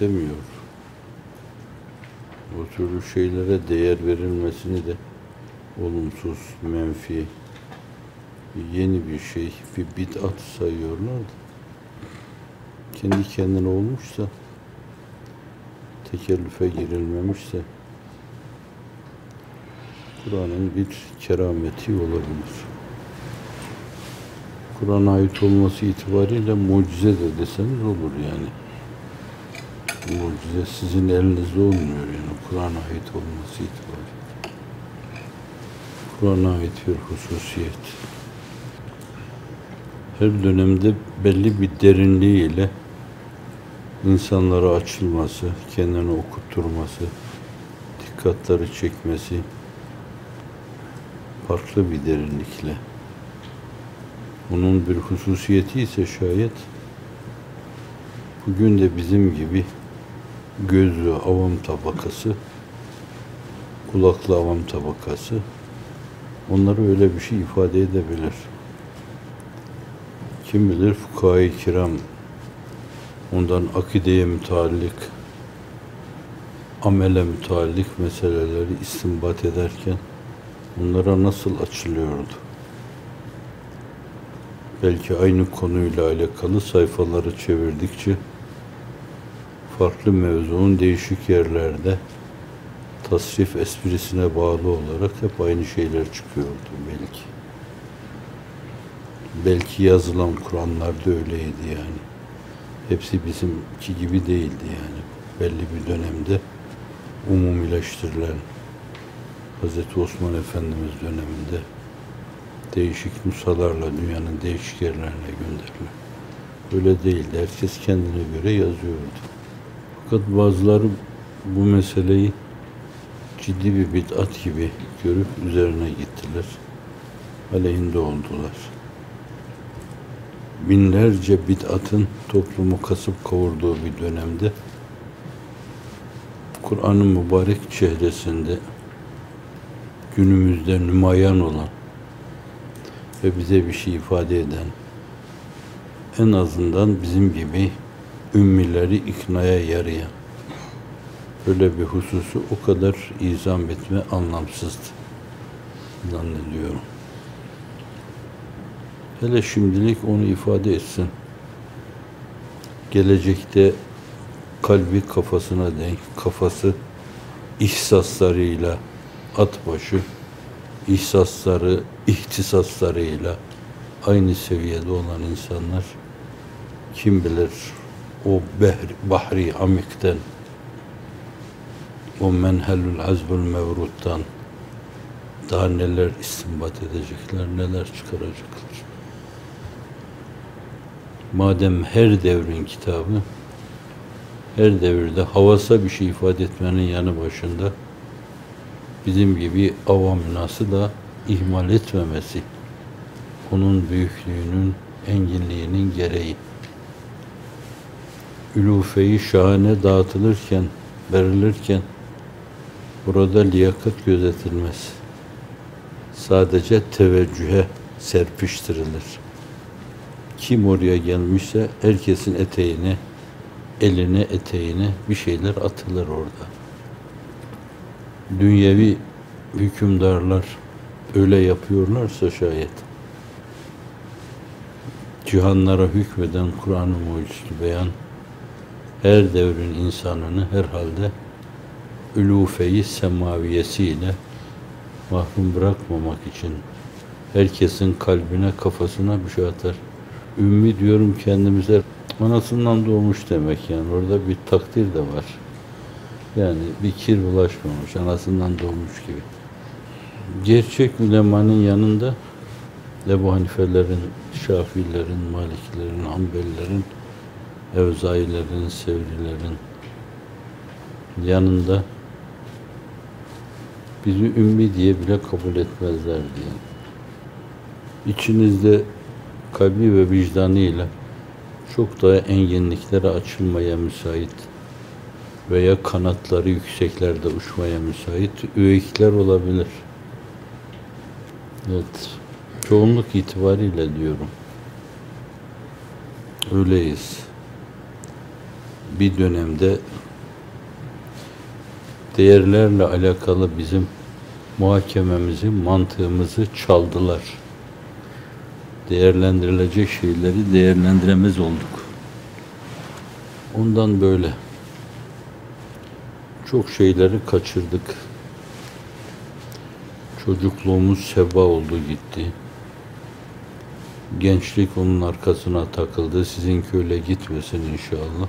Önemsemiyor. O türlü şeylere değer verilmesini de olumsuz, menfi, yeni bir şey, bir bid'at sayıyorlar da kendi kendine olmuşsa tekellüfe girilmemişse Kur'an'ın bir kerameti olabilir. Kur'an'a ait olması itibariyle mucize de deseniz olur yani. Mucize sizin elinizde olmuyor yani Kur'an'a ait olması itibariyle. Kur'an'a ait bir hususiyet. Her dönemde belli bir derinliğiyle insanlara açılması, kendini okutturması, dikkatleri çekmesi farklı bir derinlikle. Bunun bir hususiyeti ise şayet bugün de bizim gibi gözlü avam tabakası, kulaklı avam tabakası onları öyle bir şey ifade edebilir. Kim bilir fukaha-i kiram ondan akideye müteallik, amele müteallik meseleleri istinbat ederken bunlara nasıl açılıyordu? Belki aynı konuyla alakalı sayfaları çevirdikçe farklı mevzuun değişik yerlerde tasrif esprisine bağlı olarak hep aynı şeyler çıkıyordu belki. Belki yazılan Kur'anlarda öyleydi yani. Hepsi bizimki gibi değildi yani. Belli bir dönemde umumileştirilen Hz. Osman Efendimiz döneminde değişik nusalarla dünyanın değişik yerlerine gönderilen. Öyle değildi. Herkes kendine göre yazıyordu. Fakat bazıları bu meseleyi ciddi bir bid'at gibi görüp üzerine gittiler. Aleyhinde oldular. Binlerce bid'atın toplumu kasıp kavurduğu bir dönemde Kur'an'ın mübarek çehresinde günümüzde nümayan olan ve bize bir şey ifade eden en azından bizim gibi ümmileri iknaya yarayan böyle bir hususu o kadar izam etme anlamsızdı zannediyorum. Hele şimdilik onu ifade etsin. Gelecekte kalbi kafasına denk, kafası ihsaslarıyla at başı, ihsasları, ihtisaslarıyla aynı seviyede olan insanlar kim bilir o bahri amikten o menhelül azbül mevruttan daha neler istinbat edecekler, neler çıkaracaklar. Madem her devrin kitabı, her devirde havasa bir şey ifade etmenin yanı başında bizim gibi avamınası da ihmal etmemesi, onun büyüklüğünün, enginliğinin gereği. Ülufeyi şahane dağıtılırken, verilirken burada liyakat gözetilmez. Sadece teveccühe serpiştirilir. Kim oraya gelmişse herkesin eteğine, eline, eteğine bir şeyler atılır orada. Dünyevi hükümdarlar öyle yapıyorlarsa şayet cihanlara hükmeden Kur'an-ı Mucizli beyan her devrin insanını herhalde ülufeyi semaviyesiyle mahrum bırakmamak için herkesin kalbine, kafasına bir şey atar. Ümmi diyorum kendimize anasından doğmuş demek yani. Orada bir takdir de var. Yani bir kir bulaşmamış, anasından doğmuş gibi. Gerçek ulemanın yanında Ebu Hanifelerin, Şafilerin, Maliklerin, Hanbelilerin, Evzailerin, Sevrilerin yanında bizi ümmi diye bile kabul etmezler diye. İçinizde kalbi ve vicdanıyla çok daha enginliklere açılmaya müsait veya kanatları yükseklerde uçmaya müsait üveyikler olabilir. Evet. Çoğunluk itibariyle diyorum. Öyleyiz. Bir dönemde değerlerle alakalı bizim muhakememizi, mantığımızı çaldılar. Değerlendirilecek şeyleri değerlendiremez olduk. Ondan böyle çok şeyleri kaçırdık. Çocukluğumuz seba oldu gitti. Gençlik onun arkasına takıldı. Sizinki öyle gitmesin inşallah.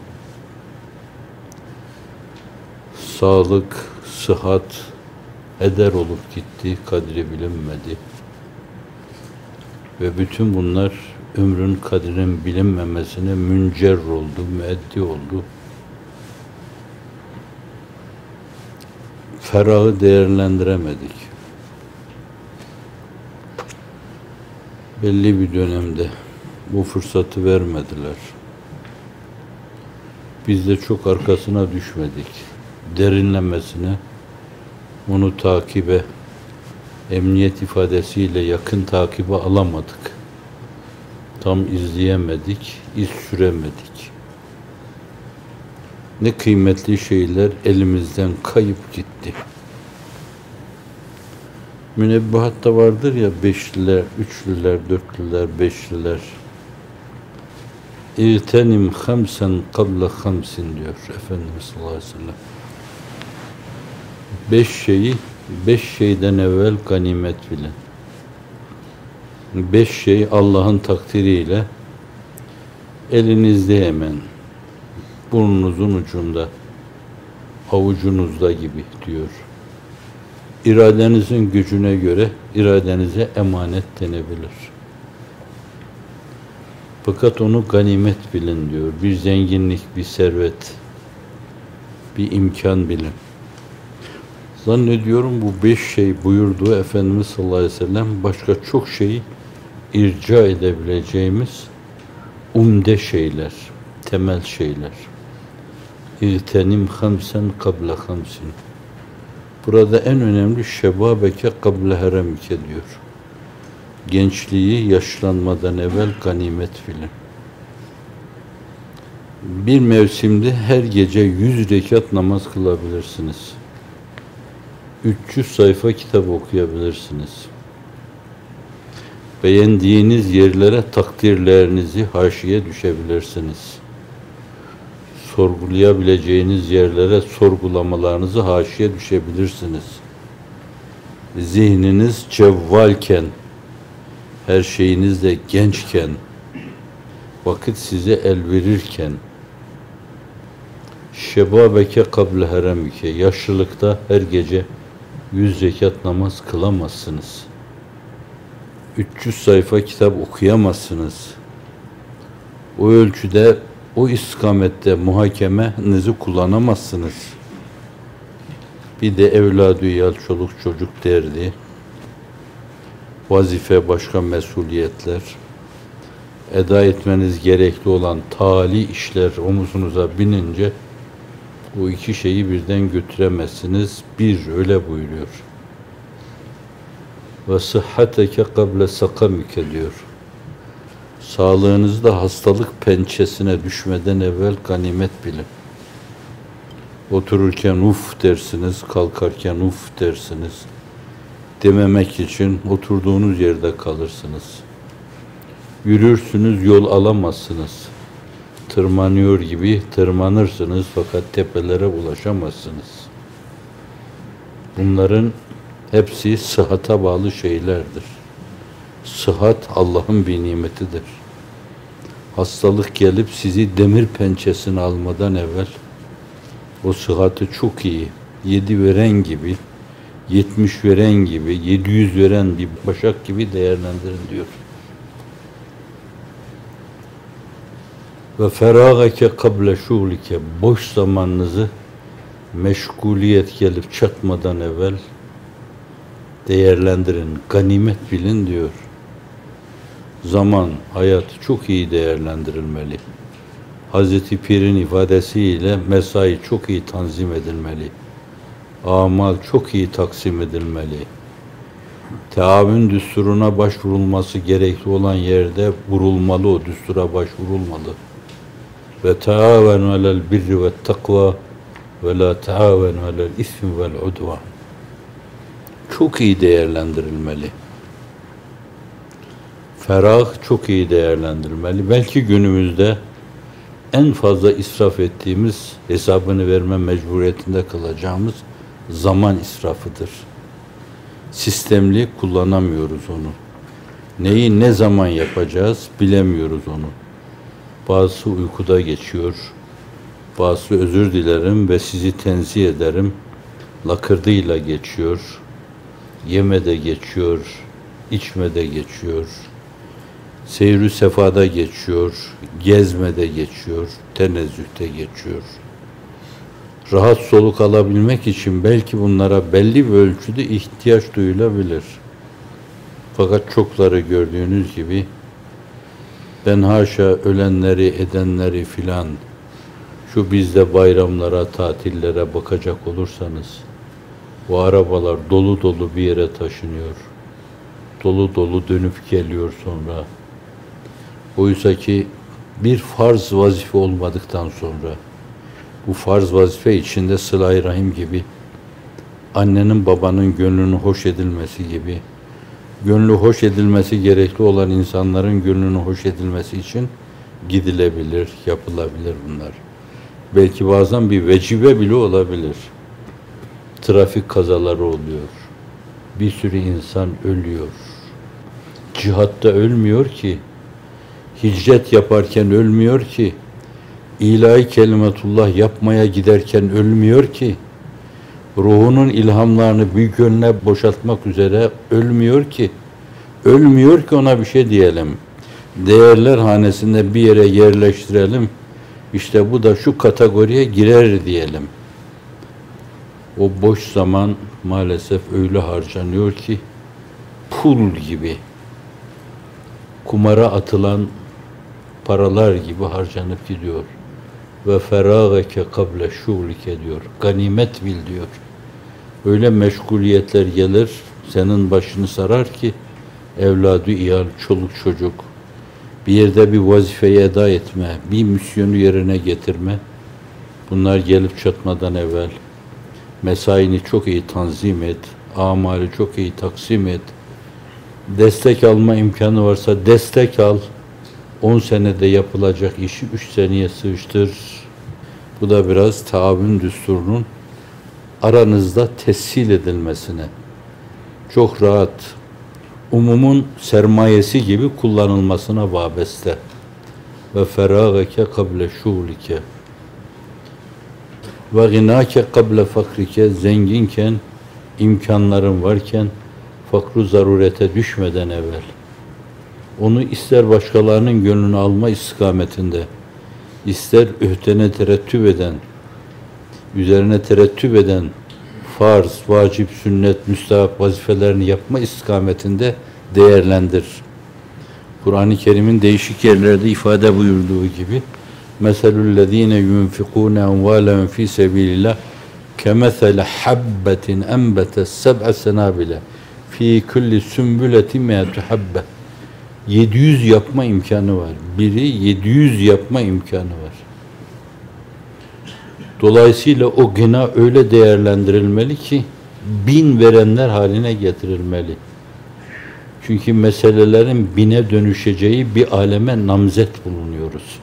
Sağlık, sıhhat eder olup gitti, kadri bilinmedi. Ve bütün bunlar ömrün kadrinin bilinmemesine müncer oldu, müeddi oldu. Ferahı değerlendiremedik. Belli bir dönemde bu fırsatı vermediler. Biz de çok arkasına düşmedik. Derinlemesine onu takibe, emniyet ifadesiyle yakın takibe alamadık. Tam izleyemedik, iz süremedik. Ne kıymetli şeyler elimizden kayıp gitti. Münebbahatta vardır ya beşliler, üçlüler, dörtlüler, beşliler. İğtenim hamsen kabla hamsin diyor Efendimiz sallallahu aleyhi ve sellem. Beş şeyi beş şeyden evvel ganimet bilin. Beş şey Allah'ın takdiriyle elinizde hemen burnunuzun ucunda avucunuzda gibi diyor. İradenizin gücüne göre iradenize emanet denebilir. Fakat onu ganimet bilin diyor. Bir zenginlik, bir servet, bir imkan bilin. Zannediyorum bu beş şey buyurduğu Efendimiz sallallahu aleyhi ve sellem başka çok şeyi irca edebileceğimiz umde şeyler, temel şeyler. İğtenim hamsen kabla hamsin. Burada en önemli şebabeke kabla heremike diyor. Gençliği yaşlanmadan evvel ganimet bilin. Bir mevsimde her gece yüz rekat namaz kılabilirsiniz. 300 sayfa kitap okuyabilirsiniz. Beğendiğiniz yerlere takdirlerinizi haşiye düşebilirsiniz. Sorgulayabileceğiniz yerlere sorgulamalarınızı haşiye düşebilirsiniz. Zihniniz cevvalken, her şeyiniz de gençken, vakit size el verirken, şebabeke kable heremike, yaşlılıkta her gece yüz zekat namaz kılamazsınız. 300 sayfa kitap okuyamazsınız. O ölçüde, o istikamette muhakemenizi kullanamazsınız. Bir de evladı yal çoluk çocuk derdi. Vazife başka mesuliyetler. Eda etmeniz gerekli olan tali işler omuzunuza binince bu iki şeyi birden götüremezsiniz. Bir, öyle buyuruyor. Ve sıhhateke kable sakamike diyor. Sağlığınızda hastalık pençesine düşmeden evvel ganimet bilin. Otururken uf dersiniz, kalkarken uf dersiniz. Dememek için oturduğunuz yerde kalırsınız. Yürürsünüz, yol alamazsınız tırmanıyor gibi tırmanırsınız fakat tepelere ulaşamazsınız. Bunların hepsi sıhhata bağlı şeylerdir. Sıhhat Allah'ın bir nimetidir. Hastalık gelip sizi demir pençesine almadan evvel o sıhhatı çok iyi, yedi veren gibi, yetmiş veren gibi, yedi yüz veren bir başak gibi değerlendirin diyor. Ve feragake kable şuglike boş zamanınızı meşguliyet gelip çatmadan evvel değerlendirin, ganimet bilin diyor. Zaman, hayat çok iyi değerlendirilmeli. Hazreti Pir'in ifadesiyle mesai çok iyi tanzim edilmeli. Amal çok iyi taksim edilmeli. Teavün düsturuna başvurulması gerekli olan yerde vurulmalı o düstura başvurulmalı ve taavenu alel birri ve takva ve la taavenu alel ismi vel udvan. Çok iyi değerlendirilmeli. Ferah çok iyi değerlendirilmeli. Belki günümüzde en fazla israf ettiğimiz, hesabını verme mecburiyetinde kalacağımız zaman israfıdır. Sistemli kullanamıyoruz onu. Neyi ne zaman yapacağız bilemiyoruz onu. Bazısı uykuda geçiyor, bazısı özür dilerim ve sizi tenzih ederim. Lakırdıyla geçiyor, yemede geçiyor, içmede geçiyor, seyri sefada geçiyor, gezmede geçiyor, tenezzühte geçiyor. Rahat soluk alabilmek için belki bunlara belli bir ölçüde ihtiyaç duyulabilir. Fakat çokları gördüğünüz gibi ben haşa ölenleri, edenleri filan şu bizde bayramlara, tatillere bakacak olursanız bu arabalar dolu dolu bir yere taşınıyor. Dolu dolu dönüp geliyor sonra. Oysa ki bir farz vazife olmadıktan sonra bu farz vazife içinde sıla rahim gibi annenin babanın gönlünü hoş edilmesi gibi gönlü hoş edilmesi gerekli olan insanların gönlünü hoş edilmesi için gidilebilir, yapılabilir bunlar. Belki bazen bir vecibe bile olabilir. Trafik kazaları oluyor. Bir sürü insan ölüyor. Cihatta ölmüyor ki, hicret yaparken ölmüyor ki, ilahi kelimetullah yapmaya giderken ölmüyor ki, ruhunun ilhamlarını bir gönle boşaltmak üzere ölmüyor ki, ölmüyor ki ona bir şey diyelim. Değerler hanesinde bir yere yerleştirelim. İşte bu da şu kategoriye girer diyelim. O boş zaman maalesef öyle harcanıyor ki pul gibi kumara atılan paralar gibi harcanıp gidiyor. Ve ferageke kable şuğlike diyor. Ganimet bil diyor. Öyle meşguliyetler gelir, senin başını sarar ki evladı iyal, çoluk çocuk, bir yerde bir vazifeyi eda etme, bir misyonu yerine getirme. Bunlar gelip çatmadan evvel mesaini çok iyi tanzim et, amali çok iyi taksim et. Destek alma imkanı varsa destek al. 10 senede yapılacak işi 3 seneye sığıştır. Bu da biraz taavün düsturunun aranızda tessil edilmesine. Çok rahat umumun sermayesi gibi kullanılmasına vabeste. Ve ferageke kable şuğlike ve ginake kable fakrike zenginken imkanların varken fakru zarurete düşmeden evvel onu ister başkalarının gönlünü alma istikametinde ister öhtene terettüp eden üzerine terettüp eden farz, vacip, sünnet, müstahap vazifelerini yapma istikametinde değerlendir. Kur'an-ı Kerim'in değişik yerlerde ifade buyurduğu gibi meselüllezine yunfikune envalen fi sebilillah kemesele habbetin enbete seb'e senabile fi kulli sümbületi me'tu habbe 700 yapma imkanı var. Biri 700 yapma imkanı var. Dolayısıyla o gına öyle değerlendirilmeli ki bin verenler haline getirilmeli. Çünkü meselelerin bine dönüşeceği bir aleme namzet bulunuyoruz.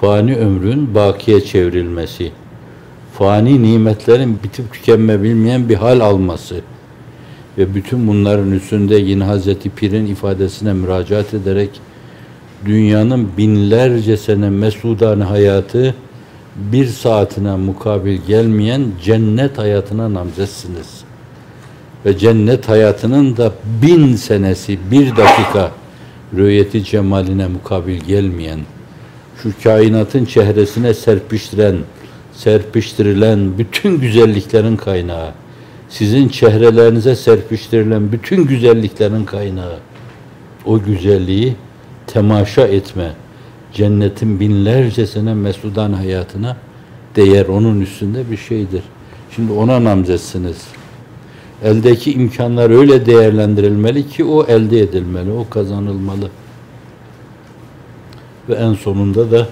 Fani ömrün bakiye çevrilmesi, fani nimetlerin bitip tükenme bilmeyen bir hal alması ve bütün bunların üstünde yine Hazreti Pir'in ifadesine müracaat ederek dünyanın binlerce sene mesudane hayatı bir saatine mukabil gelmeyen cennet hayatına namzetsiniz. Ve cennet hayatının da bin senesi, bir dakika rüyeti cemaline mukabil gelmeyen, şu kainatın çehresine serpiştiren, serpiştirilen bütün güzelliklerin kaynağı, sizin çehrelerinize serpiştirilen bütün güzelliklerin kaynağı, o güzelliği temaşa etme, cennetin binlerce sene mesudan hayatına değer onun üstünde bir şeydir. Şimdi ona namzetsiniz. Eldeki imkanlar öyle değerlendirilmeli ki o elde edilmeli, o kazanılmalı. Ve en sonunda da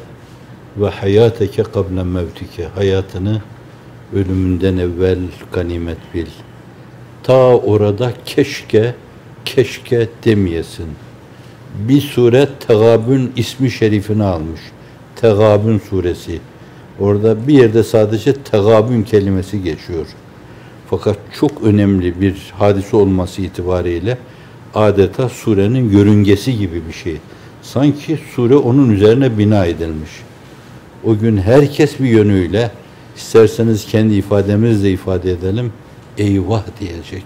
ve hayateke kable mevtike hayatını ölümünden evvel ganimet bil. Ta orada keşke keşke demeyesin. Bir sure Tegabün ismi şerifini almış. Tegabün suresi. Orada bir yerde sadece tegabün kelimesi geçiyor. Fakat çok önemli bir hadise olması itibariyle adeta surenin yörüngesi gibi bir şey. Sanki sure onun üzerine bina edilmiş. O gün herkes bir yönüyle isterseniz kendi ifademizle ifade edelim. Eyvah diyecek.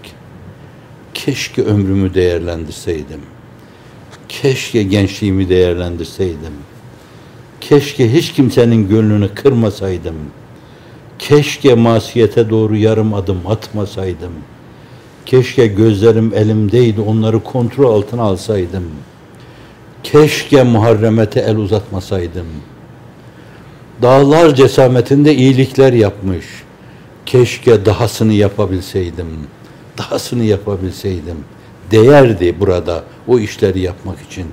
Keşke ömrümü değerlendirseydim. Keşke gençliğimi değerlendirseydim. Keşke hiç kimsenin gönlünü kırmasaydım. Keşke masiyete doğru yarım adım atmasaydım. Keşke gözlerim elimdeydi, onları kontrol altına alsaydım. Keşke muharremete el uzatmasaydım. Dağlar cesametinde iyilikler yapmış. Keşke dahasını yapabilseydim. Dahasını yapabilseydim. Değerdi burada o işleri yapmak için.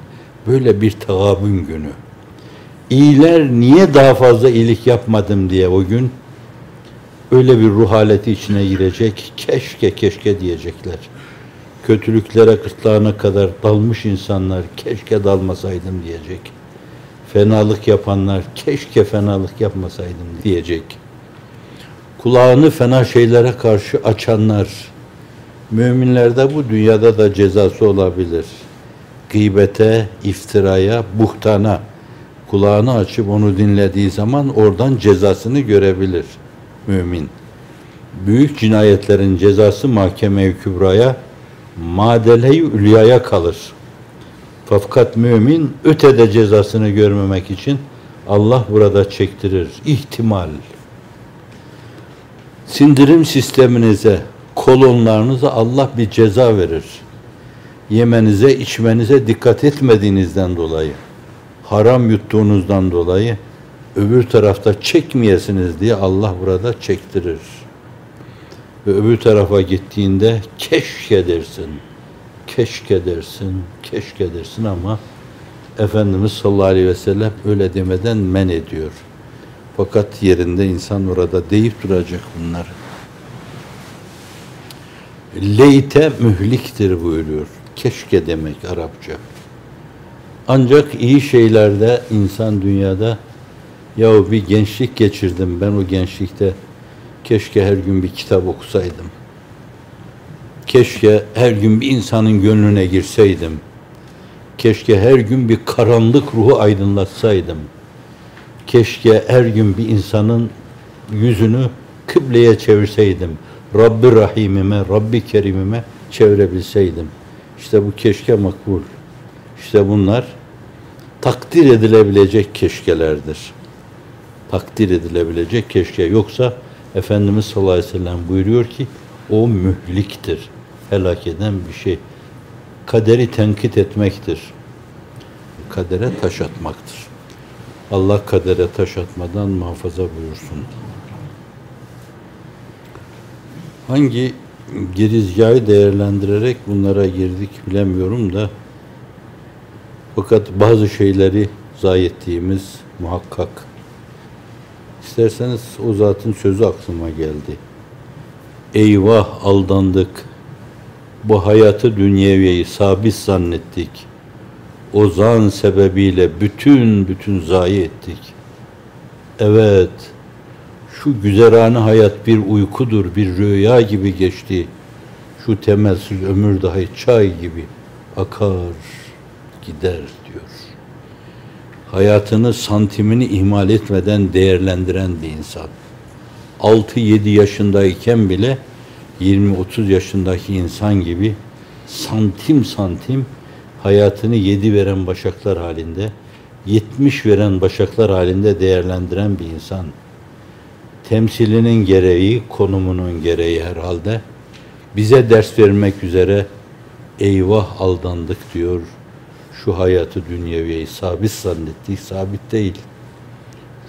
Böyle bir tagabün günü. İyiler niye daha fazla iyilik yapmadım diye o gün öyle bir ruh haleti içine girecek. Keşke keşke diyecekler. Kötülüklere gırtlağına kadar dalmış insanlar keşke dalmasaydım diyecek. Fenalık yapanlar keşke fenalık yapmasaydım diyecek. Kulağını fena şeylere karşı açanlar müminlerde bu dünyada da cezası olabilir. Gıybete, iftiraya, buhtana kulağını açıp onu dinlediği zaman oradan cezasını görebilir mümin. Büyük cinayetlerin cezası mahkeme-i kübraya, madele-i ülyaya kalır. Fakat mümin ötede cezasını görmemek için Allah burada çektirir. İhtimal. Sindirim sisteminize, kolonlarınıza Allah bir ceza verir. Yemenize, içmenize dikkat etmediğinizden dolayı, haram yuttuğunuzdan dolayı öbür tarafta çekmeyesiniz diye Allah burada çektirir. Ve öbür tarafa gittiğinde keşke dersin, keşke dersin, keşke dersin ama Efendimiz sallallahu aleyhi ve sellem öyle demeden men ediyor. Fakat yerinde insan orada deyip duracak bunlar. Leyte mühliktir buyuruyor. Keşke demek Arapça. Ancak iyi şeylerde insan dünyada yahu bir gençlik geçirdim ben o gençlikte keşke her gün bir kitap okusaydım. Keşke her gün bir insanın gönlüne girseydim. Keşke her gün bir karanlık ruhu aydınlatsaydım. Keşke her gün bir insanın yüzünü kıbleye çevirseydim. Rabbi Rahimime, Rabbi Kerimime çevirebilseydim. İşte bu keşke makbul. İşte bunlar takdir edilebilecek keşkelerdir. Takdir edilebilecek keşke. Yoksa Efendimiz sallallahu aleyhi ve sellem buyuruyor ki o mühliktir. Helak eden bir şey. Kaderi tenkit etmektir. Kadere taş atmaktır. Allah kadere taş atmadan muhafaza buyursun. Hangi girizgahı değerlendirerek bunlara girdik bilemiyorum da fakat bazı şeyleri zayi ettiğimiz muhakkak. İsterseniz o zatın sözü aklıma geldi. Eyvah aldandık. Bu hayatı dünyeviyeyi sabit zannettik. O zan sebebiyle bütün bütün zayi ettik. Evet, şu güzerane hayat bir uykudur, bir rüya gibi geçti. Şu temelsiz ömür dahi çay gibi akar, gider diyor. Hayatını santimini ihmal etmeden değerlendiren bir insan. 6-7 yaşındayken bile 20-30 yaşındaki insan gibi santim santim hayatını yedi veren başaklar halinde, 70 veren başaklar halinde değerlendiren bir insan temsilinin gereği, konumunun gereği herhalde bize ders vermek üzere eyvah aldandık diyor. Şu hayatı dünyeviyeyi sabit zannettik, sabit değil.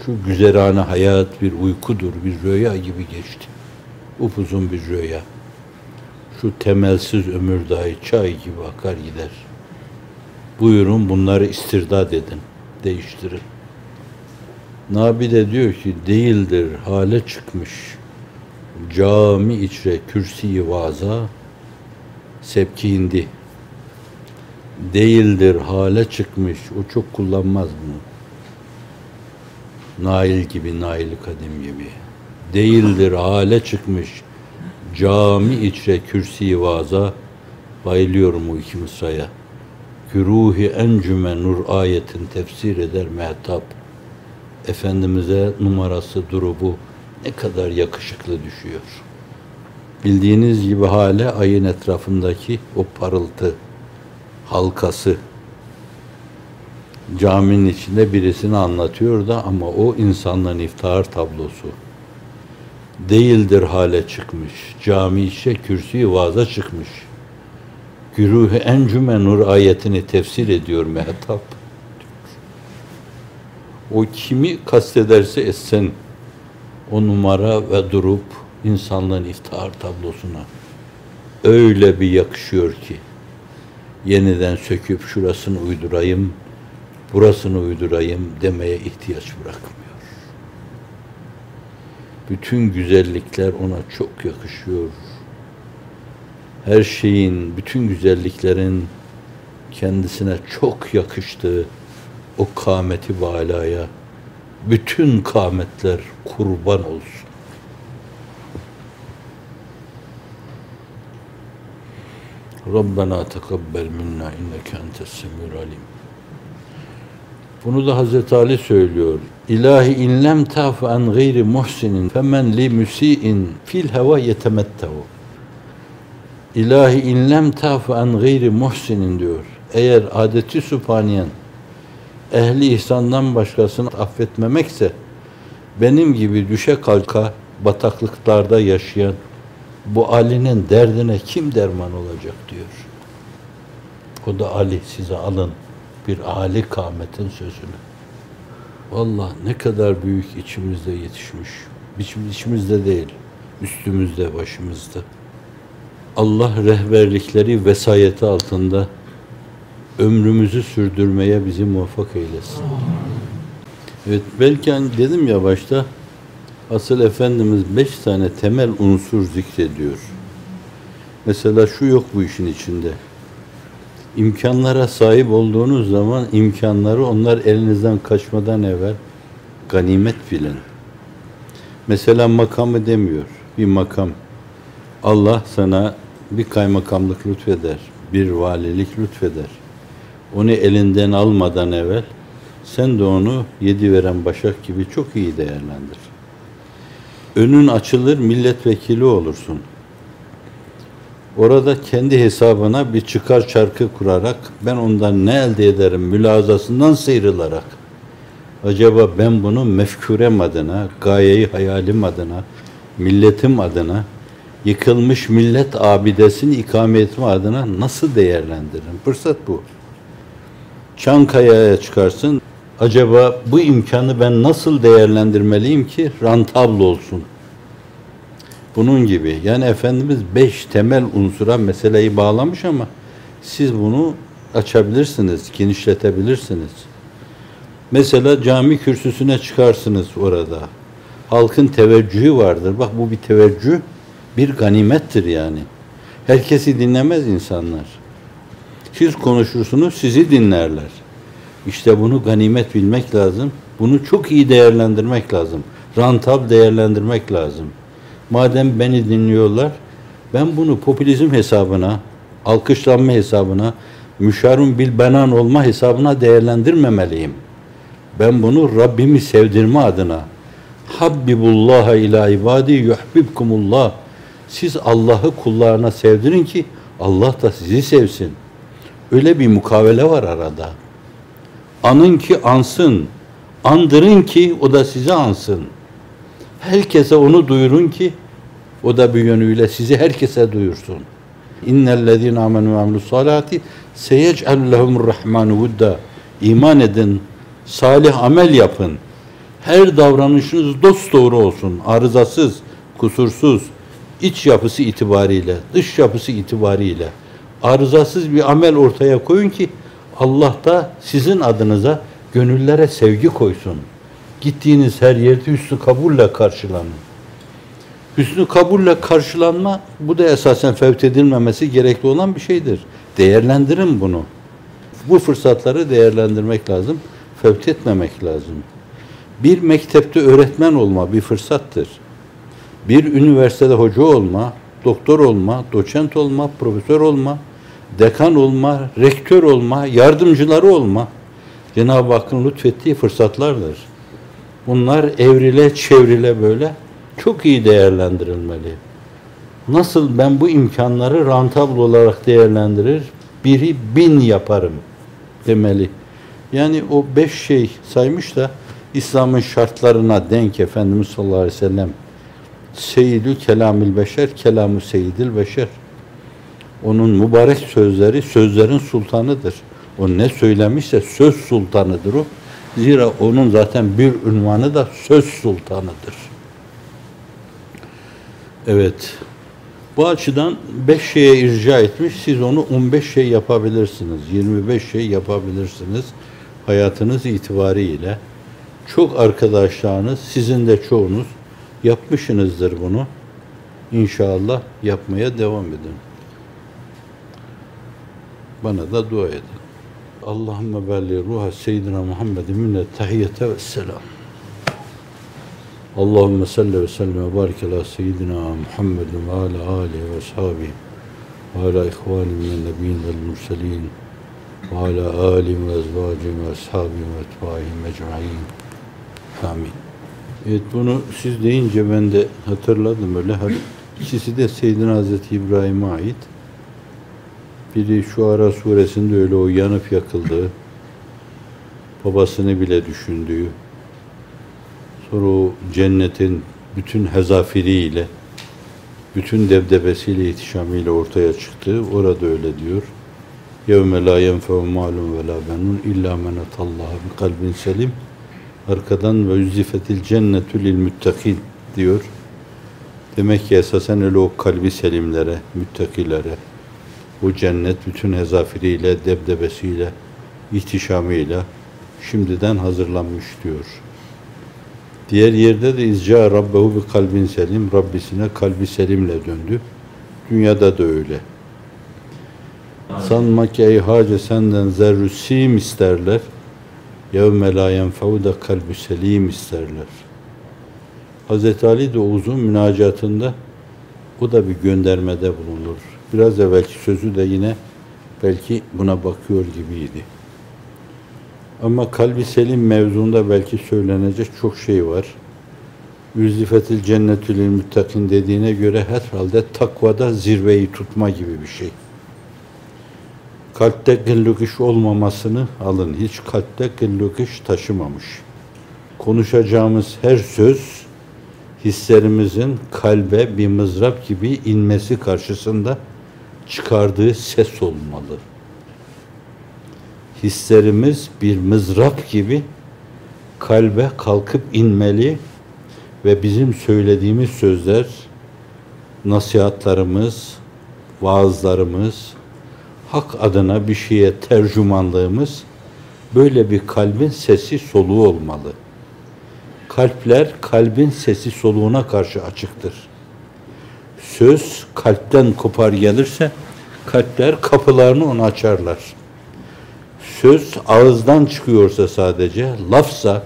Şu güzerane hayat bir uykudur, bir rüya gibi geçti. Upuzun bir rüya. Şu temelsiz ömür dahi çay gibi akar gider. Buyurun bunları istirdat edin, değiştirin. Nabi de diyor ki değildir hale çıkmış cami içre kürsi vaza sepki indi. Değildir hale çıkmış. O çok kullanmaz bunu. Nail gibi, Nail Kadim gibi. Değildir hale çıkmış. Cami içre kürsi vaza bayılıyorum o iki mısraya. Güruhi encüme nur ayetin tefsir eder mehtap. Efendimiz'e numarası durubu ne kadar yakışıklı düşüyor. Bildiğiniz gibi hale ayın etrafındaki o parıltı halkası caminin içinde birisini anlatıyor da ama o insanların iftihar tablosu değildir hale çıkmış. Cami içe kürsü vaza çıkmış. Güruh encüme nur ayetini tefsir ediyor mehtap. O kimi kastederse etsen o numara ve durup insanlığın iftihar tablosuna öyle bir yakışıyor ki yeniden söküp şurasını uydurayım, burasını uydurayım demeye ihtiyaç bırakmıyor. Bütün güzellikler ona çok yakışıyor. Her şeyin, bütün güzelliklerin kendisine çok yakıştığı o kâmeti balaya bütün kâmetler kurban olsun. Rabbena tekabbel minna inneke entes semî'ul alim. Bunu da Hazreti Ali söylüyor. İlahi inlem taf an gayri muhsinin femen li musiin fil heva yetemettehu. İlahi inlem taf an gayri muhsinin diyor. Eğer adeti sübhaniyen ehli ihsandan başkasını affetmemekse benim gibi düşe kalka bataklıklarda yaşayan bu Ali'nin derdine kim derman olacak diyor. O da Ali size alın bir Ali kâmetin sözünü. Vallahi ne kadar büyük içimizde yetişmiş. İçimizde değil, üstümüzde, başımızda. Allah rehberlikleri vesayeti altında ömrümüzü sürdürmeye bizi muvaffak eylesin. Evet belki hani dedim ya başta asıl Efendimiz beş tane temel unsur zikrediyor. Mesela şu yok bu işin içinde. İmkanlara sahip olduğunuz zaman imkanları onlar elinizden kaçmadan evvel ganimet bilin. Mesela makamı demiyor. Bir makam. Allah sana bir kaymakamlık lütfeder, bir valilik lütfeder. Onu elinden almadan evvel sen de onu yedi veren başak gibi çok iyi değerlendir. Önün açılır, milletvekili olursun. Orada kendi hesabına bir çıkar çarkı kurarak ben ondan ne elde ederim mülazasından sıyrılarak acaba ben bunu mefkurem adına, gayeyi hayalim adına, milletim adına, yıkılmış millet abidesini ikame etme adına nasıl değerlendiririm? Fırsat bu. Çankaya'ya çıkarsın. Acaba bu imkanı ben nasıl değerlendirmeliyim ki rantabl olsun? Bunun gibi. Yani Efendimiz beş temel unsura meseleyi bağlamış ama siz bunu açabilirsiniz, genişletebilirsiniz. Mesela cami kürsüsüne çıkarsınız orada. Halkın teveccühü vardır. Bak bu bir teveccüh, bir ganimettir yani. Herkesi dinlemez insanlar. Siz konuşursunuz, sizi dinlerler. İşte bunu ganimet bilmek lazım. Bunu çok iyi değerlendirmek lazım. Rantab değerlendirmek lazım. Madem beni dinliyorlar, ben bunu popülizm hesabına, alkışlanma hesabına, müşarun bil benan olma hesabına değerlendirmemeliyim. Ben bunu Rabbimi sevdirme adına Habbibullaha ila ibadi yuhbibkumullah. Siz Allah'ı kullarına sevdirin ki Allah da sizi sevsin. Öyle bir mukavele var arada. Anın ki ansın. Andırın ki o da size ansın. Herkese onu duyurun ki o da bir yönüyle sizi herkese duyursun. İnnellezîne amenu ve amilus salati seyec'al lehumur rahmanu vudda. İman edin, salih amel yapın. Her davranışınız dost doğru olsun, arızasız, kusursuz, iç yapısı itibariyle, dış yapısı itibariyle arızasız bir amel ortaya koyun ki Allah da sizin adınıza gönüllere sevgi koysun. Gittiğiniz her yerde hüsnü kabulle karşılanın. Hüsnü kabulle karşılanma bu da esasen fevt edilmemesi gerekli olan bir şeydir. Değerlendirin bunu. Bu fırsatları değerlendirmek lazım. Fevt etmemek lazım. Bir mektepte öğretmen olma bir fırsattır. Bir üniversitede hoca olma, doktor olma, doçent olma, profesör olma, dekan olma, rektör olma, yardımcıları olma Cenab-ı Hakk'ın lütfettiği fırsatlardır. Bunlar evrile çevrile böyle çok iyi değerlendirilmeli. Nasıl ben bu imkanları rantabl olarak değerlendirir, biri bin yaparım demeli. Yani o beş şey saymış da İslam'ın şartlarına denk Efendimiz sallallahu aleyhi ve sellem Seyyidü kelamil beşer, kelamü seyyidil beşer. Onun mübarek sözleri sözlerin sultanıdır. O ne söylemişse söz sultanıdır o. Zira onun zaten bir ünvanı da söz sultanıdır. Evet. Bu açıdan beş şeye irca etmiş. Siz onu 15 şey yapabilirsiniz. 25 şey yapabilirsiniz. Hayatınız itibariyle. Çok arkadaşlarınız, sizin de çoğunuz yapmışsınızdır bunu. İnşallah yapmaya devam edin. Bana da dua edin. Allahümme belli ruha seyyidina Muhammedin minnet tahiyyete ve selam. Allahümme salli ve sellem ve barik ala seyyidina Muhammedin ve ala alihi ve ashabihi ve ala ihvani minen nebiyyin vel murselin ve ala alihim ve ezvacihim ve ashabihim ve etbaihim ecma'in. Amin. Evet bunu siz deyince ben de hatırladım öyle. İkisi de Seyyidina Hazreti İbrahim'e ait. Biri şu ara suresinde öyle o yanıp yakıldığı, babasını bile düşündüğü, sonra o cennetin bütün hezafiriyle, bütün devdebesiyle, ihtişamıyla ortaya çıktı. Orada öyle diyor. يَوْمَ لَا يَنْفَوْ مَالٌ وَلَا بَنُونَ اِلَّا مَنَ اللّٰهَ بِقَلْبٍ selim. Arkadan ve yüzifetil cennetü lil müttakin diyor. Demek ki esasen öyle o kalbi selimlere, müttakilere, bu cennet bütün hezafiriyle, debdebesiyle, ihtişamıyla şimdiden hazırlanmış diyor. Diğer yerde de izca rabbehu bir kalbin selim, Rabbisine kalbi selimle döndü. Dünyada da öyle. Sanma ki ey hacı senden zerrü sim isterler. Yevme la yenfevu da kalbi selim isterler. Hz. Ali de uzun münacatında o da bir göndermede bulunur. Biraz evvelki sözü de yine belki buna bakıyor gibiydi. Ama kalbi selim mevzunda belki söylenecek çok şey var. Yüzifetil cennetül müttakin dediğine göre herhalde takvada zirveyi tutma gibi bir şey. Kalpte gılluk iş olmamasını alın. Hiç kalpte gılluk iş taşımamış. Konuşacağımız her söz hislerimizin kalbe bir mızrap gibi inmesi karşısında çıkardığı ses olmalı. Hislerimiz bir mızrap gibi kalbe kalkıp inmeli ve bizim söylediğimiz sözler, nasihatlarımız, vaazlarımız, hak adına bir şeye tercümanlığımız böyle bir kalbin sesi soluğu olmalı. Kalpler kalbin sesi soluğuna karşı açıktır. Söz kalpten kopar gelirse kalpler kapılarını ona açarlar. Söz ağızdan çıkıyorsa sadece, lafsa,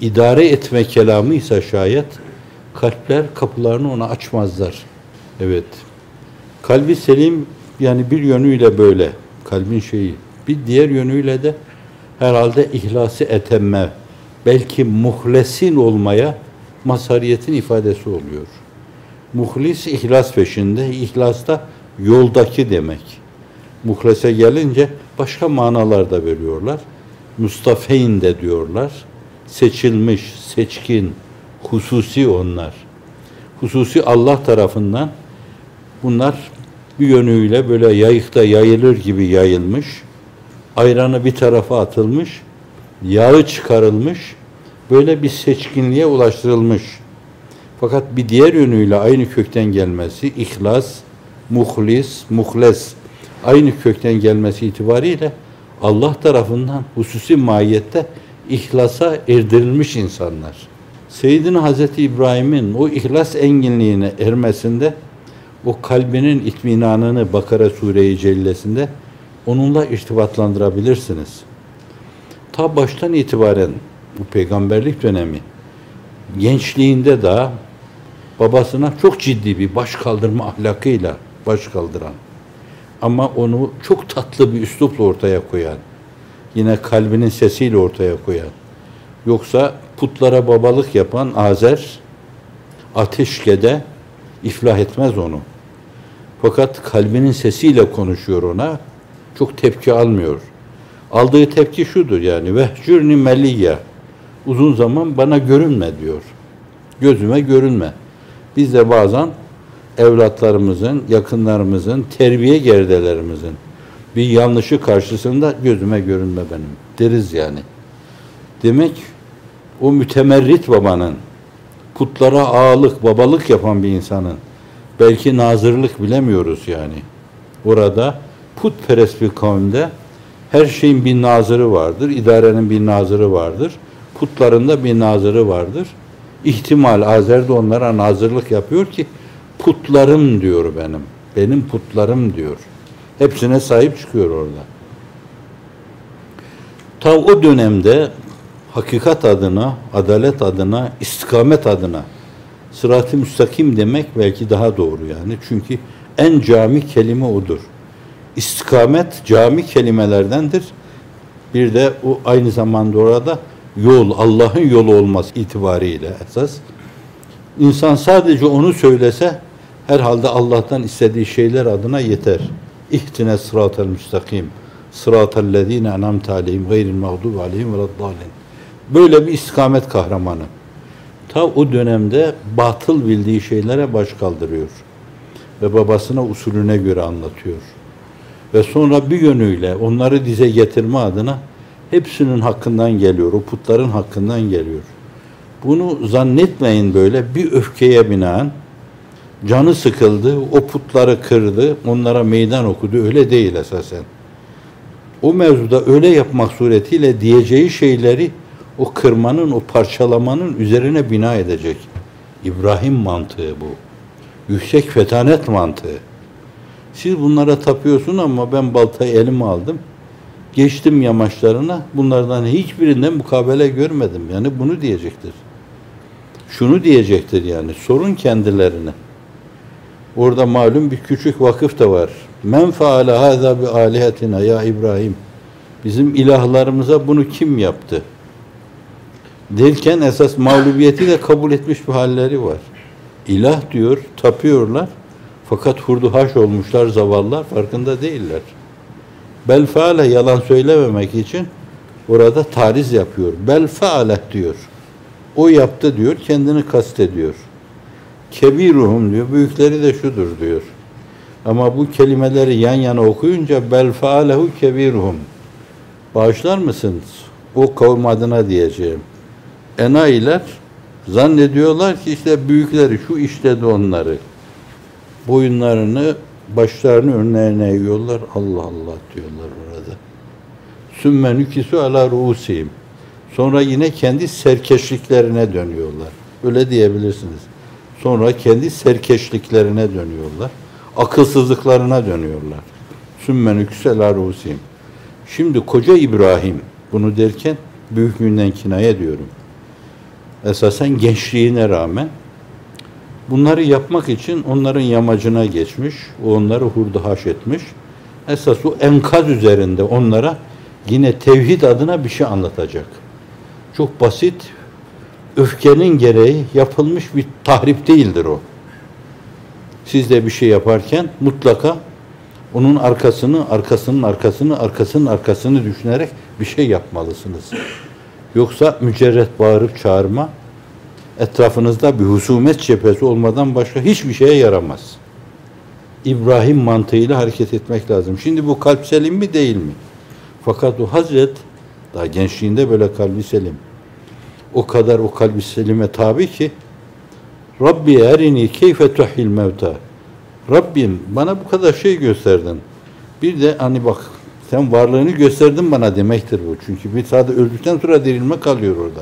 idare etme kelamıysa şayet, kalpler kapılarını ona açmazlar. Evet. Kalbi selim yani bir yönüyle böyle kalbin şeyi. Bir diğer yönüyle de herhalde ihlası etemme, belki muhlesin olmaya mazhariyetin ifadesi oluyor. Muhlis ihlas peşinde, ihlas da yoldaki demek. Muhlese gelince başka manalar da veriyorlar. Mustafeyn de diyorlar. Seçilmiş, seçkin, hususi onlar. Hususi Allah tarafından bunlar bir yönüyle böyle yayıkta yayılır gibi yayılmış. Ayranı bir tarafa atılmış. Yağı çıkarılmış. Böyle bir seçkinliğe ulaştırılmış. Fakat bir diğer yönüyle aynı kökten gelmesi, ihlas, muhlis, muhles aynı kökten gelmesi itibariyle Allah tarafından hususi mahiyette İhlasa erdirilmiş insanlar. Seyyidina Hazreti İbrahim'in o ihlas enginliğine ermesinde o kalbinin itminanını Bakara Sure-i Cellesi'nde onunla irtibatlandırabilirsiniz. Ta baştan itibaren bu peygamberlik dönemi gençliğinde de babasına çok ciddi bir baş kaldırma ahlakıyla baş kaldıran ama onu çok tatlı bir üslupla ortaya koyan yine kalbinin sesiyle ortaya koyan yoksa putlara babalık yapan Azer ateşkede iflah etmez onu. Fakat kalbinin sesiyle konuşuyor ona. Çok tepki almıyor. Aldığı tepki şudur yani vehcürni meliyye. Uzun zaman bana görünme diyor. Gözüme görünme. Biz de bazen evlatlarımızın, yakınlarımızın, terbiye gerdelerimizin bir yanlışı karşısında gözüme görünme benim deriz yani. Demek o mütemerrit babanın putlara ağalık, babalık yapan bir insanın belki nazırlık bilemiyoruz yani. Orada putperest bir kavimde her şeyin bir nazırı vardır, idarenin bir nazırı vardır, putların da bir nazırı vardır. İhtimal Azer de onlara nazırlık yapıyor ki putlarım diyor benim. Benim putlarım diyor. Hepsine sahip çıkıyor orada. Ta o dönemde hakikat adına, adalet adına, istikamet adına sırat-ı müstakim demek belki daha doğru yani. Çünkü en cami kelime odur. İstikamet cami kelimelerdendir. Bir de o aynı zamanda orada yol, Allah'ın yolu olması itibariyle esas. İnsan sadece onu söylese herhalde Allah'tan istediği şeyler adına yeter. İhtine sıratel müstakim. Sıratel lezine enamte aleyhim gayril mağdubi aleyhim ve Böyle bir istikamet kahramanı. Ta o dönemde batıl bildiği şeylere baş kaldırıyor. Ve babasına usulüne göre anlatıyor. Ve sonra bir yönüyle onları dize getirme adına hepsinin hakkından geliyor. O putların hakkından geliyor. Bunu zannetmeyin böyle bir öfkeye binaen canı sıkıldı, o putları kırdı, onlara meydan okudu. Öyle değil esasen. O mevzuda öyle yapmak suretiyle diyeceği şeyleri o kırmanın, o parçalamanın üzerine bina edecek. İbrahim mantığı bu. Yüksek fetanet mantığı. Siz bunlara tapıyorsun ama ben baltayı elime aldım. Geçtim yamaçlarına. Bunlardan hiçbirinden mukabele görmedim. Yani bunu diyecektir. Şunu diyecektir yani. Sorun kendilerine. Orada malum bir küçük vakıf da var. Men faale hâzâ bi âlihetina ya İbrahim. Bizim ilahlarımıza bunu kim yaptı? derken esas mağlubiyeti de kabul etmiş bir halleri var. İlah diyor, tapıyorlar. Fakat hurdu haş olmuşlar zavallar farkında değiller. Belfaale yalan söylememek için orada tariz yapıyor. Belfaale diyor. O yaptı diyor, kendini kastediyor. Kebiruhum diyor, büyükleri de şudur diyor. Ama bu kelimeleri yan yana okuyunca belfaalehu kebiruhum. Bağışlar mısınız? O kavim adına diyeceğim enayiler zannediyorlar ki işte büyükleri şu işledi onları. Boyunlarını, başlarını önlerine eğiyorlar. Allah Allah diyorlar orada. Sümme nükisü ala ruusihim. Sonra yine kendi serkeşliklerine dönüyorlar. Öyle diyebilirsiniz. Sonra kendi serkeşliklerine dönüyorlar. Akılsızlıklarına dönüyorlar. Sümme nükisü ala ruusihim. Şimdi koca İbrahim bunu derken büyüklüğünden kinaye diyorum esasen gençliğine rağmen bunları yapmak için onların yamacına geçmiş, onları hurda haş etmiş. Esas o enkaz üzerinde onlara yine tevhid adına bir şey anlatacak. Çok basit, öfkenin gereği yapılmış bir tahrip değildir o. Siz de bir şey yaparken mutlaka onun arkasını, arkasının arkasını, arkasının arkasını düşünerek bir şey yapmalısınız. Yoksa mücerret bağırıp çağırma etrafınızda bir husumet cephesi olmadan başka hiçbir şeye yaramaz. İbrahim mantığıyla hareket etmek lazım. Şimdi bu kalp selim mi değil mi? Fakat o Hazret daha gençliğinde böyle kalbi selim. O kadar o kalbi selime tabi ki Rabbi erini keyfe tuhil mevta. Rabbim bana bu kadar şey gösterdin. Bir de hani bak Sen varlığını gösterdin bana demektir bu. Çünkü bir sadece öldükten sonra dirilme kalıyor orada.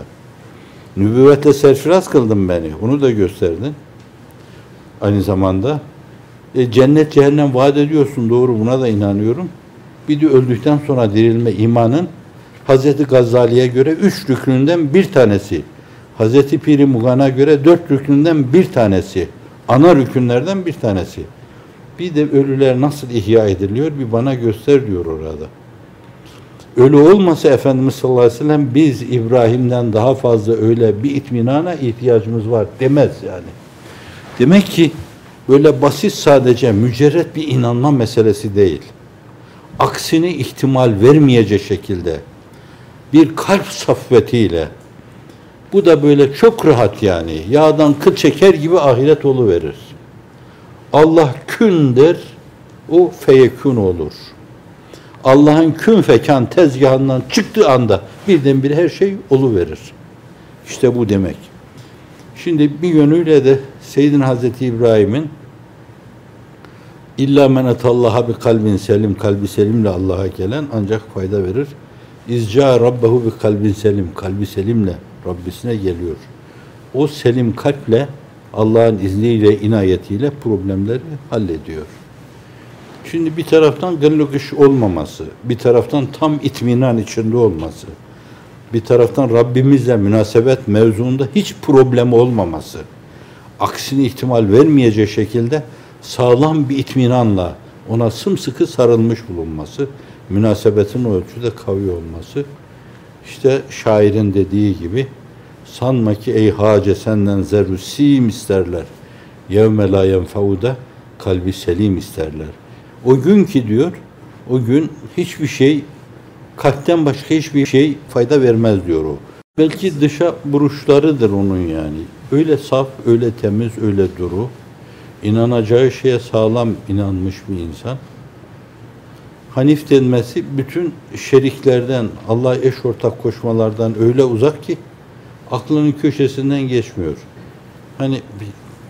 Nübüvvetle serfiraz kıldın beni. Onu da gösterdin. Aynı zamanda e, cennet cehennem vaat ediyorsun doğru buna da inanıyorum. Bir de öldükten sonra dirilme imanın Hazreti Gazali'ye göre üç rüknünden bir tanesi. Hazreti Piri Mugan'a göre dört rüknünden bir tanesi. Ana rükünlerden bir tanesi. Bir de ölüler nasıl ihya ediliyor bir bana göster diyor orada. Ölü olmasa Efendimiz sallallahu aleyhi ve sellem biz İbrahim'den daha fazla öyle bir itminana ihtiyacımız var demez yani. Demek ki böyle basit sadece mücerret bir inanma meselesi değil. Aksini ihtimal vermeyecek şekilde bir kalp safvetiyle bu da böyle çok rahat yani. Yağdan kıl çeker gibi ahiret verir. Allah kün der, o feyekün olur. Allah'ın kün fekan tezgahından çıktığı anda birdenbire her şey verir. İşte bu demek. Şimdi bir yönüyle de Seyyidin Hazreti İbrahim'in İlla men etallaha bi kalbin selim, kalbi selimle Allah'a gelen ancak fayda verir. İzca rabbehu bi kalbin selim, kalbi selimle Rabbisine geliyor. O selim kalple Allah'ın izniyle, inayetiyle problemleri hallediyor. Şimdi bir taraftan gırlıkış olmaması, bir taraftan tam itminan içinde olması, bir taraftan Rabbimizle münasebet mevzuunda hiç problem olmaması, aksini ihtimal vermeyecek şekilde sağlam bir itminanla ona sımsıkı sarılmış bulunması, münasebetin ölçüde kavi olması, işte şairin dediği gibi sanma ki ey hace senden zerru sim isterler. Yevme la yenfauda kalbi selim isterler. O gün ki diyor, o gün hiçbir şey kalpten başka hiçbir şey fayda vermez diyor o. Belki dışa buruşlarıdır onun yani. Öyle saf, öyle temiz, öyle duru. İnanacağı şeye sağlam inanmış bir insan. Hanif denmesi bütün şeriklerden, Allah eş ortak koşmalardan öyle uzak ki aklının köşesinden geçmiyor. Hani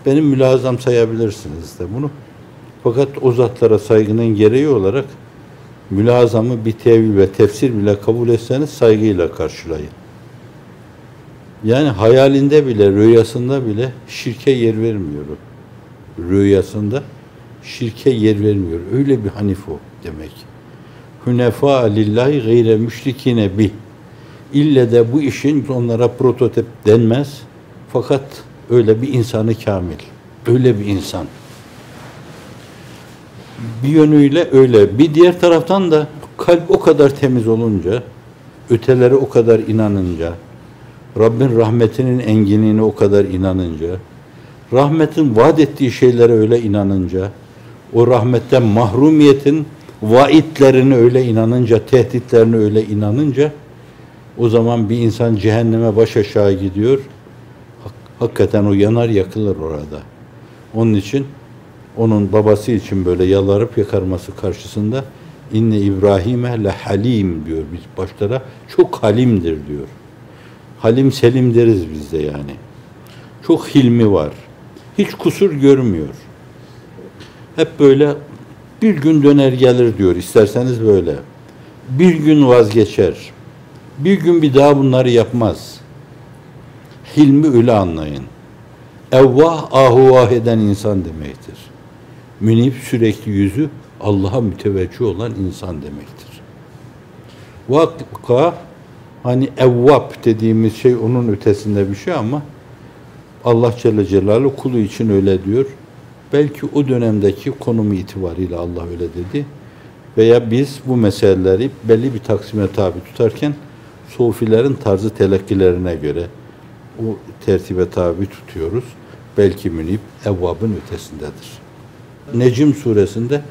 benim mülazam sayabilirsiniz de bunu. Fakat o zatlara saygının gereği olarak mülazamı bir tevil ve tefsir bile kabul etseniz saygıyla karşılayın. Yani hayalinde bile, rüyasında bile şirke yer vermiyor. Rüyasında şirke yer vermiyor. Öyle bir hanif o demek. Hünefa lillahi gayre müşrikine bih. İlle de bu işin onlara prototip denmez. Fakat öyle bir insanı kamil. Öyle bir insan. Bir yönüyle öyle. Bir diğer taraftan da kalp o kadar temiz olunca, ötelere o kadar inanınca, Rabbin rahmetinin enginliğine o kadar inanınca, rahmetin vaat ettiği şeylere öyle inanınca, o rahmetten mahrumiyetin vaitlerini öyle inanınca, tehditlerini öyle inanınca, o zaman bir insan cehenneme baş aşağı gidiyor. Hakikaten o yanar yakılır orada. Onun için onun babası için böyle yalarıp yakarması karşısında inne İbrahim'e le halim diyor biz başlara. Çok halimdir diyor. Halim selim deriz biz de yani. Çok hilmi var. Hiç kusur görmüyor. Hep böyle bir gün döner gelir diyor. İsterseniz böyle. Bir gün vazgeçer. Bir gün bir daha bunları yapmaz. Hilmi öyle anlayın. Evvah ahuvah eden insan demektir. Münip sürekli yüzü Allah'a müteveccih olan insan demektir. Vakka hani evvab dediğimiz şey onun ötesinde bir şey ama Allah Celle Celaluhu kulu için öyle diyor. Belki o dönemdeki konumu itibariyle Allah öyle dedi. Veya biz bu meseleleri belli bir taksime tabi tutarken Sufilerin tarzı telakkilerine göre o tertibe tabi tutuyoruz. Belki münib evvabın ötesindedir. Necim suresinde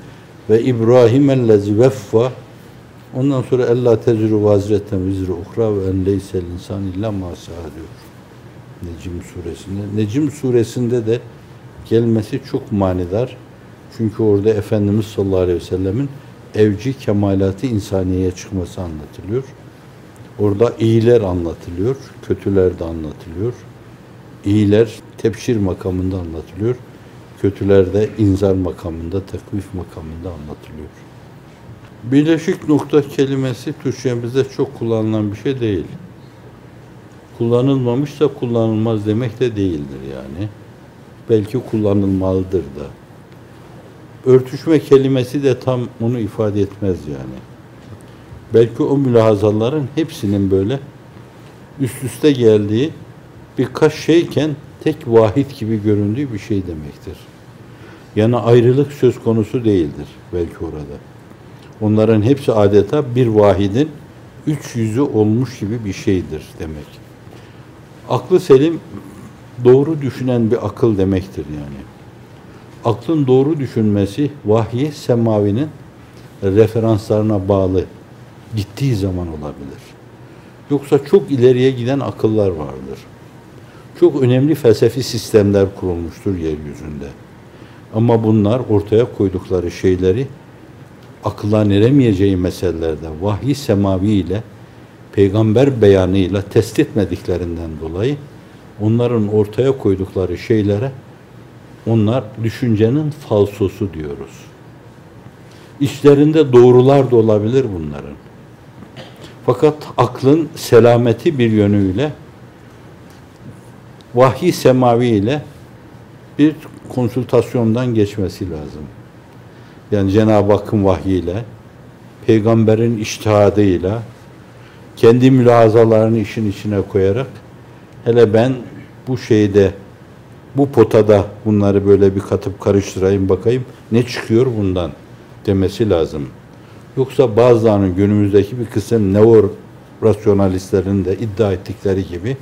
ve İbrahim ellezi veffa ondan sonra ella teziru vazireten vizri uhra ve en leysel insan illa ma diyor. Necim suresinde. Necim suresinde de gelmesi çok manidar. Çünkü orada Efendimiz sallallahu aleyhi ve sellemin evci kemalatı insaniyeye çıkması anlatılıyor. Orada iyiler anlatılıyor, kötüler de anlatılıyor. İyiler tepşir makamında anlatılıyor. Kötüler de inzar makamında, tekvif makamında anlatılıyor. Birleşik nokta kelimesi Türkçemizde çok kullanılan bir şey değil. Kullanılmamışsa kullanılmaz demek de değildir yani. Belki kullanılmalıdır da. Örtüşme kelimesi de tam onu ifade etmez yani. Belki o mülahazaların hepsinin böyle üst üste geldiği birkaç şeyken tek vahid gibi göründüğü bir şey demektir. Yani ayrılık söz konusu değildir belki orada. Onların hepsi adeta bir vahidin üç yüzü olmuş gibi bir şeydir demek. Aklı selim doğru düşünen bir akıl demektir yani. Aklın doğru düşünmesi vahyi semavinin referanslarına bağlı gittiği zaman olabilir. Yoksa çok ileriye giden akıllar vardır. Çok önemli felsefi sistemler kurulmuştur yeryüzünde. Ama bunlar ortaya koydukları şeyleri akıllan eremeyeceği meselelerde vahiy semavi ile peygamber beyanıyla test etmediklerinden dolayı onların ortaya koydukları şeylere onlar düşüncenin falsosu diyoruz. İşlerinde doğrular da olabilir bunların. Fakat aklın selameti bir yönüyle vahiy semavi ile bir konsültasyondan geçmesi lazım. Yani Cenab-ı Hakk'ın vahyiyle, peygamberin iştihadıyla, kendi mülahazalarını işin içine koyarak hele ben bu şeyde bu potada bunları böyle bir katıp karıştırayım bakayım ne çıkıyor bundan demesi lazım. Yoksa bazılarının günümüzdeki bir kısım neo rasyonalistlerin de iddia ettikleri gibi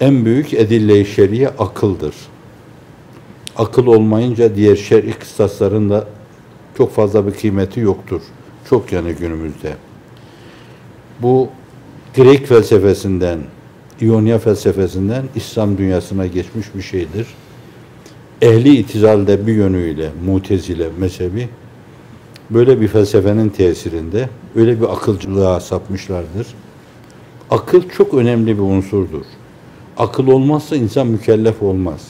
en büyük edille-i şer'iye akıldır. Akıl olmayınca diğer şer'i kıstasların da çok fazla bir kıymeti yoktur. Çok yani günümüzde. Bu Grek felsefesinden, İonya felsefesinden İslam dünyasına geçmiş bir şeydir. Ehli itizalde bir yönüyle mutezile mezhebi böyle bir felsefenin tesirinde öyle bir akılcılığa sapmışlardır. Akıl çok önemli bir unsurdur. Akıl olmazsa insan mükellef olmaz.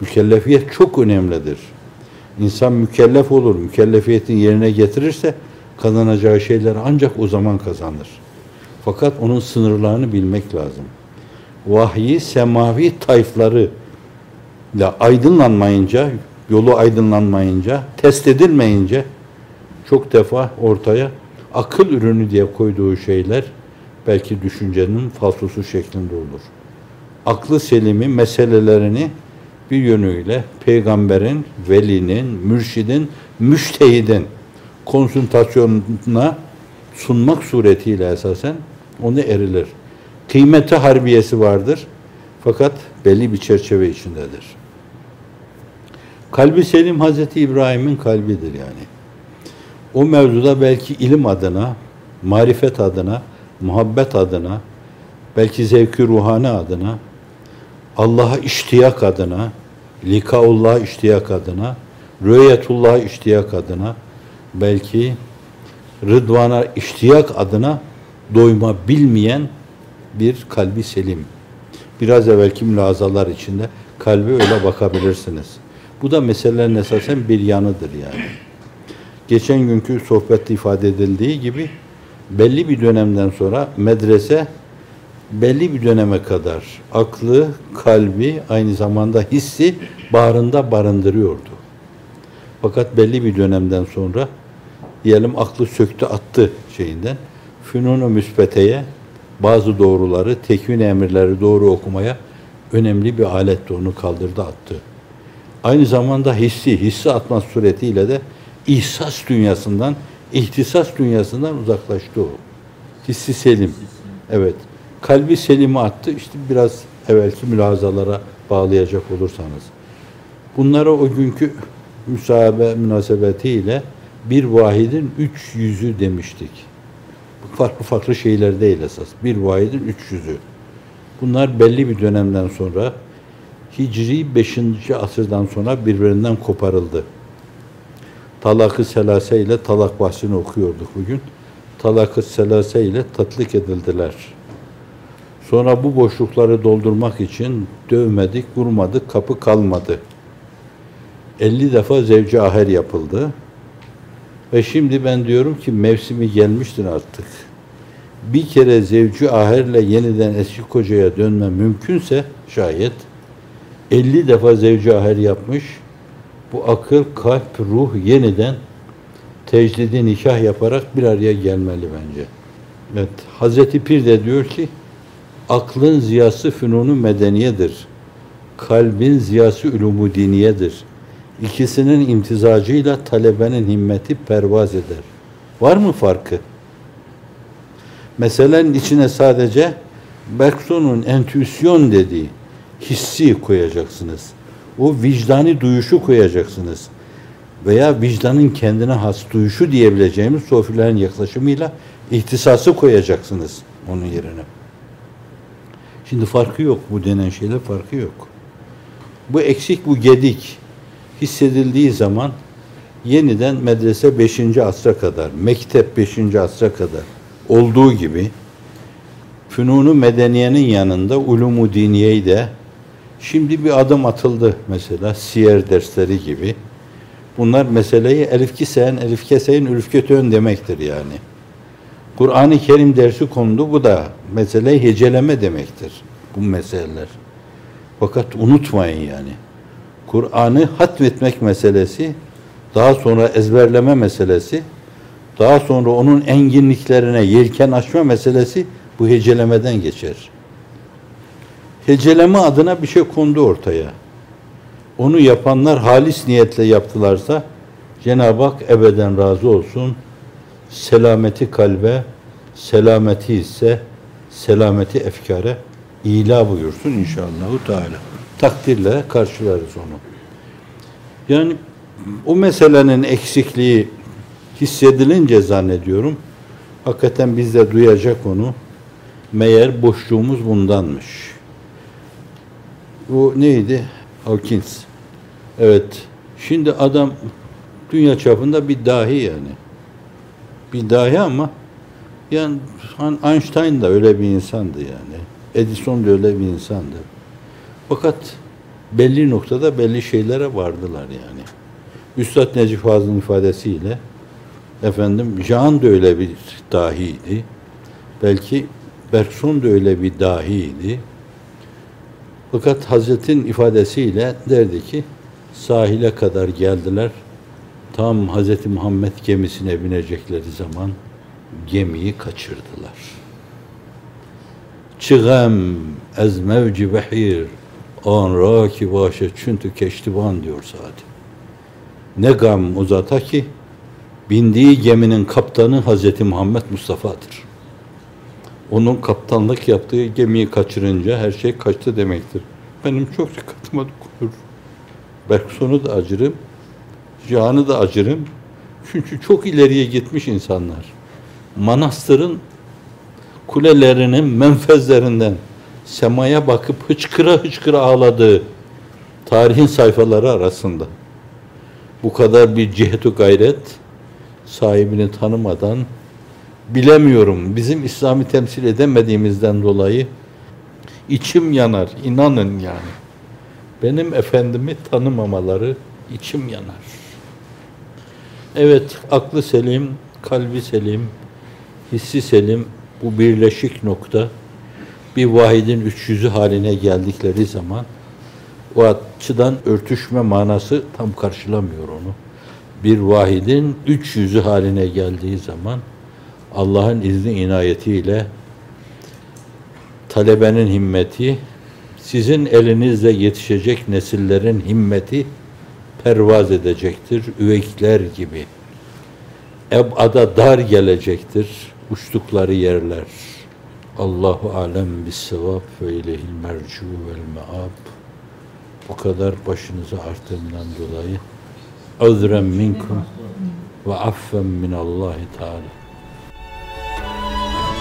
Mükellefiyet çok önemlidir. İnsan mükellef olur, mükellefiyetin yerine getirirse kazanacağı şeyler ancak o zaman kazanır. Fakat onun sınırlarını bilmek lazım. Vahyi semavi tayfları ile aydınlanmayınca, yolu aydınlanmayınca, test edilmeyince çok defa ortaya akıl ürünü diye koyduğu şeyler belki düşüncenin falsosu şeklinde olur. Aklı selimi meselelerini bir yönüyle peygamberin, velinin, mürşidin, müştehidin konsültasyonuna sunmak suretiyle esasen onu erilir. Kıymeti harbiyesi vardır. Fakat belli bir çerçeve içindedir. Kalbi selim Hazreti İbrahim'in kalbidir yani. O mevzuda belki ilim adına, marifet adına, muhabbet adına, belki zevki ruhani adına, Allah'a iştiyak adına, likaullah iştiyak adına, rüyetullah iştiyak adına, belki rıdvana iştiyak adına doyma bilmeyen bir kalbi selim. Biraz evvelki mülazalar içinde kalbi öyle bakabilirsiniz. Bu da meselelerin esasen bir yanıdır yani. Geçen günkü sohbette ifade edildiği gibi belli bir dönemden sonra medrese belli bir döneme kadar aklı, kalbi, aynı zamanda hissi bağrında barındırıyordu. Fakat belli bir dönemden sonra diyelim aklı söktü attı şeyinden fünunu müsbeteye bazı doğruları, tekvin emirleri doğru okumaya önemli bir aletti onu kaldırdı attı. Aynı zamanda hissi, hissi atma suretiyle de ihsas dünyasından, ihtisas dünyasından uzaklaştı o. Hissi selim. Evet. Kalbi selimi attı. İşte biraz evvelki mülazalara bağlayacak olursanız. Bunlara o günkü müsahabe münasebetiyle bir vahidin üç yüzü demiştik. Farklı farklı şeyler değil esas. Bir vahidin üç yüzü. Bunlar belli bir dönemden sonra Hicri 5. asırdan sonra birbirinden koparıldı. Talak-ı selase ile talak bahsini okuyorduk bugün. Talak-ı selase ile tatlik edildiler. Sonra bu boşlukları doldurmak için dövmedik, vurmadık, kapı kalmadı. 50 defa zevci aher yapıldı. Ve şimdi ben diyorum ki mevsimi gelmiştir artık. Bir kere zevcu aherle yeniden eski kocaya dönme mümkünse şayet 50 defa zevcu aher yapmış bu akıl, kalp, ruh yeniden tecdidi nikah yaparak bir araya gelmeli bence. Evet, Hazreti Pir de diyor ki aklın ziyası fünunu medeniyedir. Kalbin ziyası ulumu diniyedir. İkisinin imtizacıyla talebenin himmeti pervaz eder. Var mı farkı? Meselenin içine sadece Bergson'un entüisyon dediği hissi koyacaksınız. O vicdani duyuşu koyacaksınız. Veya vicdanın kendine has duyuşu diyebileceğimiz sofilerin yaklaşımıyla ihtisası koyacaksınız onun yerine. Şimdi farkı yok. Bu denen şeyle farkı yok. Bu eksik, bu gedik hissedildiği zaman yeniden medrese 5. asra kadar, mektep 5. asra kadar olduğu gibi fünunu medeniyenin yanında ulumu diniyeyi de şimdi bir adım atıldı mesela siyer dersleri gibi. Bunlar meseleyi elif kisen, elif keseyin, ülf kötüön demektir yani. Kur'an-ı Kerim dersi kondu. Bu da mesele heceleme demektir. Bu meseleler. Fakat unutmayın yani. Kur'an'ı hatmetmek meselesi, daha sonra ezberleme meselesi, daha sonra onun enginliklerine yelken açma meselesi bu hecelemeden geçer. Heceleme adına bir şey kondu ortaya. Onu yapanlar halis niyetle yaptılarsa Cenab-ı Hak ebeden razı olsun. Selameti kalbe, selameti ise selameti efkare ila buyursun inşallah Teala. Takdirle karşılarız onu. Yani o meselenin eksikliği hissedilince zannediyorum hakikaten biz de duyacak onu. Meğer boşluğumuz bundanmış. Bu neydi? Hawkins. Evet. Şimdi adam dünya çapında bir dahi yani. Bir dahi ama yani Einstein da öyle bir insandı yani. Edison da öyle bir insandı. Fakat belli noktada belli şeylere vardılar yani. Üstad Necip Fazıl'ın ifadesiyle efendim Jean da öyle bir dahiydi. Belki Bergson da öyle bir dahiydi. Fakat Hazret'in ifadesiyle derdi ki sahile kadar geldiler. Tam Hazreti Muhammed gemisine binecekleri zaman gemiyi kaçırdılar. Çıgam ez mevci behir an ra ki başe çüntü keştiban diyor zaten. Ne gam uzata ki bindiği geminin kaptanı Hazreti Muhammed Mustafa'dır. Onun kaptanlık yaptığı gemiyi kaçırınca her şey kaçtı demektir. Benim çok dikkatıma dokunur. Bergson'u da acırım, Cihan'ı da acırım. Çünkü çok ileriye gitmiş insanlar. Manastırın kulelerinin menfezlerinden semaya bakıp hıçkıra hıçkıra ağladığı tarihin sayfaları arasında bu kadar bir cihetu gayret sahibini tanımadan bilemiyorum. Bizim İslam'ı temsil edemediğimizden dolayı içim yanar. inanın yani. Benim efendimi tanımamaları içim yanar. Evet, aklı selim, kalbi selim, hissi selim bu birleşik nokta bir vahidin üç yüzü haline geldikleri zaman o açıdan örtüşme manası tam karşılamıyor onu. Bir vahidin üç yüzü haline geldiği zaman Allah'ın izni inayetiyle talebenin himmeti, sizin elinizle yetişecek nesillerin himmeti pervaz edecektir, üvekler gibi. Ebada dar gelecektir, uçtukları yerler. Allahu alem bis sevap ve ilehil mercu vel meab. Bu kadar başınıza arttığımdan dolayı azrem minkum ve affen min Allahi Teala.